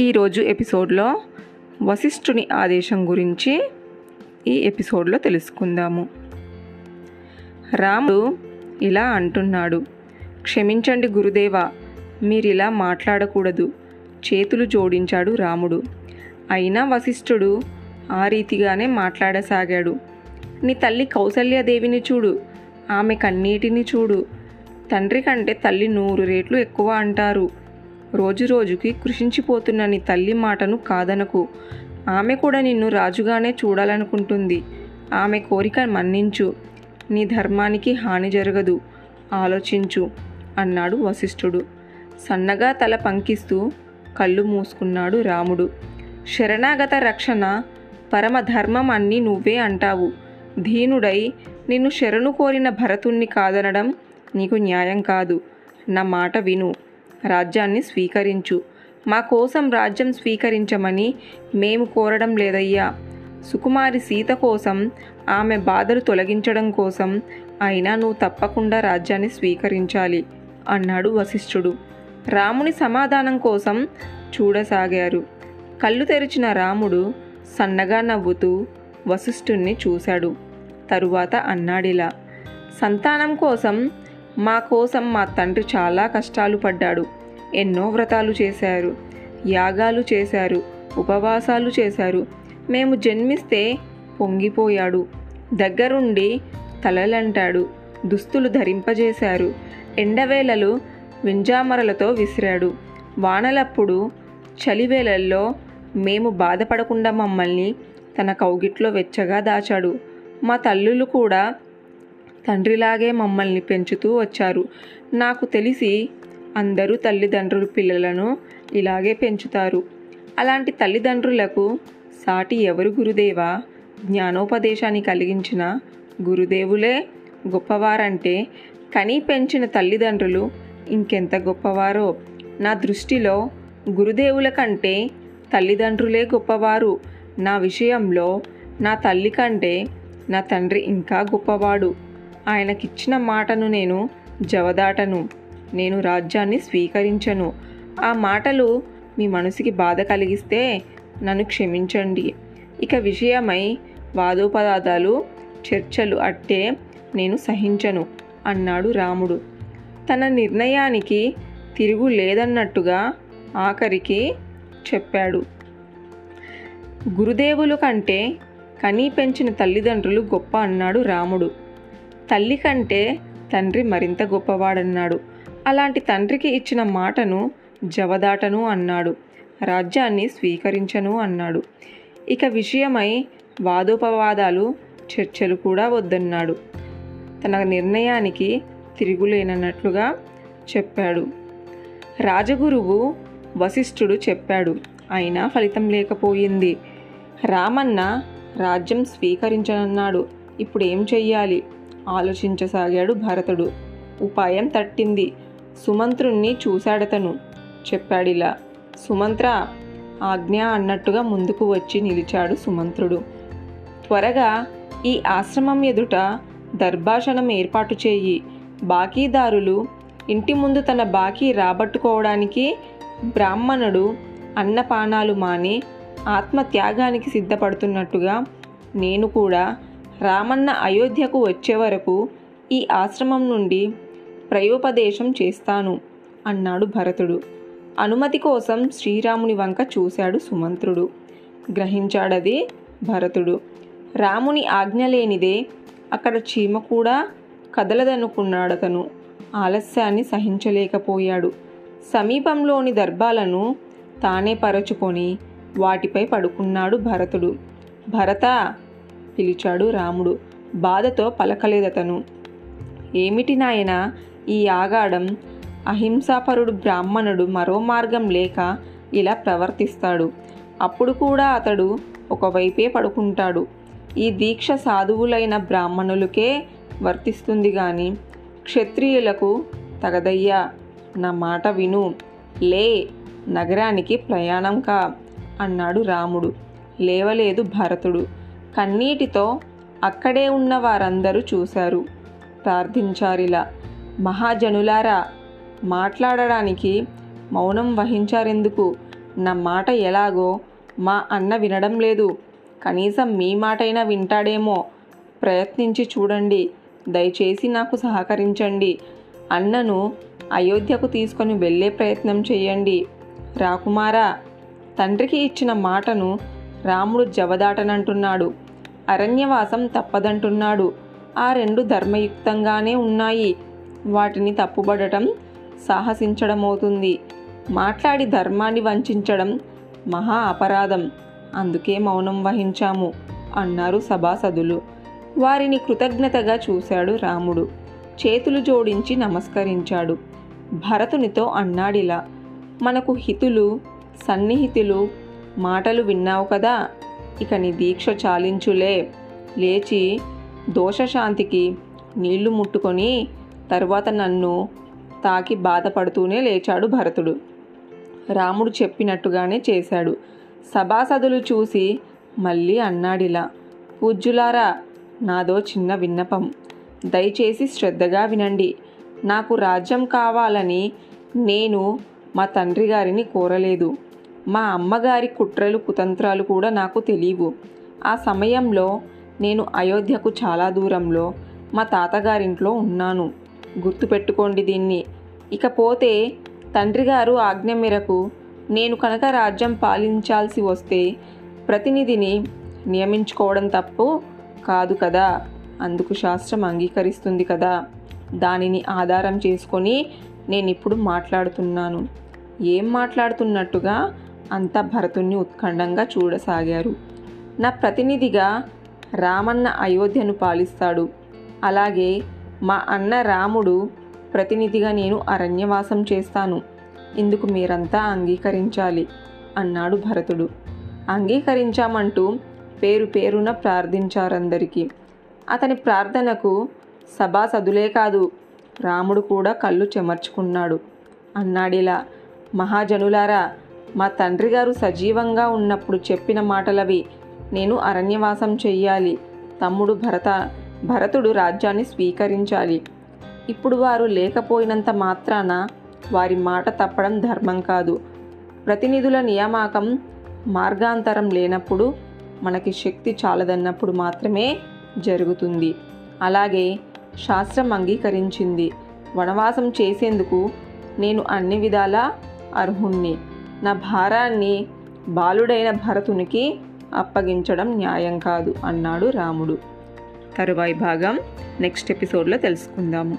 ఈరోజు ఎపిసోడ్లో వశిష్ఠుని ఆదేశం గురించి ఈ ఎపిసోడ్లో తెలుసుకుందాము. రాముడు ఇలా అంటున్నాడు క్షమించండి గురుదేవా మీరిలా మాట్లాడకూడదు. చేతులు జోడించాడు రాముడు. అయినా వశిష్ఠుడు ఆ రీతిగానే మాట్లాడసాగాడు. నీ తల్లి కౌసల్యాదేవిని చూడు ఆమె కన్నీటిని చూడు. తండ్రి కంటే తల్లి నూరు రేట్లు ఎక్కువ అంటారు. రోజు రోజుకి కృషించిపోతున్న నీ తల్లి మాటను కాదనకు. ఆమె కూడా నిన్ను రాజుగానే చూడాలనుకుంటుంది. ఆమె కోరిక మన్నించు. నీ ధర్మానికి హాని జరగదు. ఆలోచించు అన్నాడు వశిష్ఠుడు. సన్నగా తల పంకిస్తూ కళ్ళు మూసుకున్నాడు రాముడు. శరణాగత రక్షణ పరమధర్మం అన్నీ నువ్వే అంటావు. ధీనుడై నిన్ను శరణు కోరిన భరతుణ్ణి కాదనడం నీకు న్యాయం కాదు. నా మాట విను. రాజ్యాన్ని స్వీకరించు. మా కోసం రాజ్యం స్వీకరించమని మేము కోరడం లేదయ్యా. సుకుమారి సీత కోసం ఆమె బాధలు తొలగించడం కోసం అయినా నువ్వు తప్పకుండా రాజ్యాన్ని స్వీకరించాలి అన్నాడు వశిష్ఠుడు. రాముని సమాధానం కోసం చూడసాగారు. కళ్ళు తెరిచిన రాముడు సన్నగా నవ్వుతూ వశిష్ఠుణ్ణి చూశాడు. తరువాత అన్నాడిలా సంతానం కోసం మా కోసం మా తండ్రి చాలా కష్టాలు పడ్డాడు. ఎన్నో వ్రతాలు చేశారు. యాగాలు చేశారు. ఉపవాసాలు చేశారు. మేము జన్మిస్తే పొంగిపోయాడు. దగ్గరుండి తలలంటాడు. దుస్తులు ధరింపజేశారు. ఎండవేళలు వింజామరలతో విసిరాడు. వానలప్పుడు చలివేళల్లో మేము బాధపడకుండా మమ్మల్ని తన కౌగిట్లో వెచ్చగా దాచాడు. మా తల్లులు కూడా తండ్రిలాగే మమ్మల్ని పెంచుతూ వచ్చారు. నాకు తెలిసి అందరూ తల్లిదండ్రులు పిల్లలను ఇలాగే పెంచుతారు. అలాంటి తల్లిదండ్రులకు సాటి ఎవరు గురుదేవా? జ్ఞానోపదేశాన్ని కలిగించిన గురుదేవులే గొప్పవారంటే కనీ పెంచిన తల్లిదండ్రులు ఇంకెంత గొప్పవారో. నా దృష్టిలో గురుదేవుల కంటే తల్లిదండ్రులే గొప్పవారు. నా విషయంలో నా తల్లి కంటే నా తండ్రి ఇంకా గొప్పవాడు. ఆయనకిచ్చిన మాటను నేను జవదాటను నేను రాజ్యాన్ని స్వీకరించను. ఆ మాటలు మీ మనసుకి బాధ కలిగిస్తే నన్ను క్షమించండి. ఇక విషయమై వాదోపవాదాలు చర్చలు అట్టే నేను సహించను అన్నాడు రాముడు. తన నిర్ణయానికి తిరుగు లేదన్నట్టుగా ఆఖరికి చెప్పాడు. గురుదేవులు కంటే కనీ పెంచిన తల్లిదండ్రులు గొప్ప అన్నాడు రాముడు. తల్లి కంటే తండ్రి మరింత గొప్పవాడన్నాడు. అలాంటి తండ్రికి ఇచ్చిన మాటను జవదాటను అన్నాడు. రాజ్యాన్ని స్వీకరించను అన్నాడు. ఇక విషయమై వాదోపవాదాలు చర్చలు కూడా వద్దన్నాడు. తన నిర్ణయానికి తిరుగులేనన్నట్లుగా చెప్పాడు. రాజగురువు వశిష్ఠుడు చెప్పాడు. అయినా ఫలితం లేకపోయింది. రామన్న రాజ్యం స్వీకరించనన్నాడు. ఇప్పుడు ఏం చెయ్యాలి? ఆలోచించసాగాడు భరతుడు. ఉపాయం తట్టింది. సుమంత్రుణ్ణి చూశాడతను. చెప్పాడిలా సుమంత్ర ఆజ్ఞ అన్నట్టుగా ముందుకు వచ్చి నిలిచాడు సుమంత్రుడు. త్వరగా ఈ ఆశ్రమం ఎదుట దర్భాషణం ఏర్పాటు చేయి. బాకీదారులు ఇంటి ముందు తన బాకీ రాబట్టుకోవడానికి బ్రాహ్మణుడు అన్నపానాలు మాని ఆత్మత్యాగానికి సిద్ధపడుతున్నట్టుగా నేను కూడా రామన్న అయోధ్యకు వచ్చే వరకు ఈ ఆశ్రమం నుండి ప్రయోపదేశం చేస్తాను అన్నాడు భరతుడు. అనుమతి కోసం శ్రీరాముని వంక చూశాడు సుమంత్రుడు. గ్రహించాడది భరతుడు. రాముని ఆజ్ఞ లేనిదే అక్కడ చీమ కూడా కదలదనుకున్నాడతను. ఆలస్యాన్ని సహించలేకపోయాడు. సమీపంలోని దర్భాలను తానే పరచుకొని వాటిపై పడుకున్నాడు భరతుడు. భరత పిలిచాడు రాముడు. బాధతో పలకలేదతను. ఏమిటి నాయన ఈ ఆగాడం అహింసాపరుడు బ్రాహ్మణుడు మరో మార్గం లేక ఇలా ప్రవర్తిస్తాడు. అప్పుడు కూడా అతడు ఒకవైపే పడుకుంటాడు. ఈ దీక్ష సాధువులైన బ్రాహ్మణులకే వర్తిస్తుంది గాని క్షత్రియులకు తగదయ్యా. నా మాట విను. లే నగరానికి ప్రయాణం కా అన్నాడు రాముడు. లేవలేదు భరతుడు. కన్నీటితో అక్కడే ఉన్న వారందరూ చూశారు. ప్రార్థించారిలా మహాజనులారా మాట్లాడడానికి మౌనం వహించారెందుకు? నా మాట ఎలాగో మా అన్న వినడం లేదు. కనీసం మీ మాటైనా వింటాడేమో. ప్రయత్నించి చూడండి. దయచేసి నాకు సహకరించండి. అన్నను అయోధ్యకు తీసుకొని వెళ్ళే ప్రయత్నం చేయండి. రాకుమారా తండ్రికి ఇచ్చిన మాటను రాముడు జవదాటనంటున్నాడు. అరణ్యవాసం తప్పదంటున్నాడు. ఆ రెండు ధర్మయుక్తంగానే ఉన్నాయి. వాటిని తప్పుబడటం సాహసించడమవుతుంది. మాట్లాడి ధర్మాన్ని వంచడం మహా అపరాధం. అందుకే మౌనం వహించాము అన్నారు సభాసదులు. వారిని కృతజ్ఞతగా చూశాడు రాముడు. చేతులు జోడించి నమస్కరించాడు. భరతునితో అన్నాడిలా మనకు హితులు సన్నిహితులు మాటలు విన్నావు కదా? ఇక నీ దీక్ష చాలించులే. లేచి దోషశాంతికి నీళ్ళు ముట్టుకొని తరువాత నన్ను తాకి బాధపడుతూనే లేచాడు భరతుడు. రాముడు చెప్పినట్టుగానే చేశాడు. సభాసదులు చూసి మళ్ళీ అన్నాడిలా పూజ్యులారా నాదో చిన్న విన్నపం. దయచేసి శ్రద్ధగా వినండి. నాకు రాజ్యం కావాలని నేను మా తండ్రి గారిని కోరలేదు. మా అమ్మగారి కుట్రలు కుతంత్రాలు కూడా నాకు తెలియవు. ఆ సమయంలో నేను అయోధ్యకు చాలా దూరంలో మా తాతగారింట్లో ఉన్నాను. గుర్తుపెట్టుకోండి దీన్ని. ఇకపోతే తండ్రి గారు ఆజ్ఞ మేరకు నేను కనుక రాజ్యం పాలించాల్సి వస్తే ప్రతినిధిని నియమించుకోవడం తప్పు కాదు కదా? అందుకు శాస్త్రం అంగీకరిస్తుంది కదా? దానిని ఆధారం చేసుకొని నేను ఇప్పుడు మాట్లాడుతున్నాను. ఏం మాట్లాడుతున్నట్టుగా అంతా భరతుణ్ణి ఉత్కంఠంగా చూడసాగారు. నా ప్రతినిధిగా రామన్న అయోధ్యను పాలిస్తాడు. అలాగే మా అన్న రాముడు ప్రతినిధిగా నేను అరణ్యవాసం చేస్తాను. ఇందుకు మీరంతా అంగీకరించాలి అన్నాడు భరతుడు. అంగీకరించామంటూ పేరు పేరున ప్రార్థించారందరికీ. అతని ప్రార్థనకు సభాసదులే కాదు రాముడు కూడా కళ్ళు చెమర్చుకున్నాడు. అన్నాడిలా మహాజనులారా మా తండ్రి గారు సజీవంగా ఉన్నప్పుడు చెప్పిన మాటలవి. నేను అరణ్యవాసం చెయ్యాలి. తమ్ముడు భరత భరతుడు రాజ్యాన్ని స్వీకరించాలి. ఇప్పుడు వారు లేకపోయినంత మాత్రాన వారి మాట తప్పడం ధర్మం కాదు. ప్రతినిధుల నియామకం మార్గాంతరం లేనప్పుడు మనకి శక్తి చాలదన్నప్పుడు మాత్రమే జరుగుతుంది. అలాగే శాస్త్రం అంగీకరించింది. వనవాసం చేసేందుకు నేను అన్ని విధాలా అర్హుణ్ణి. నా భారాన్ని బాలుడైన భరతునికి అప్పగించడం న్యాయం కాదు అన్నాడు రాముడు. తరువాయి భాగం నెక్స్ట్ ఎపిసోడ్లో తెలుసుకుందాము.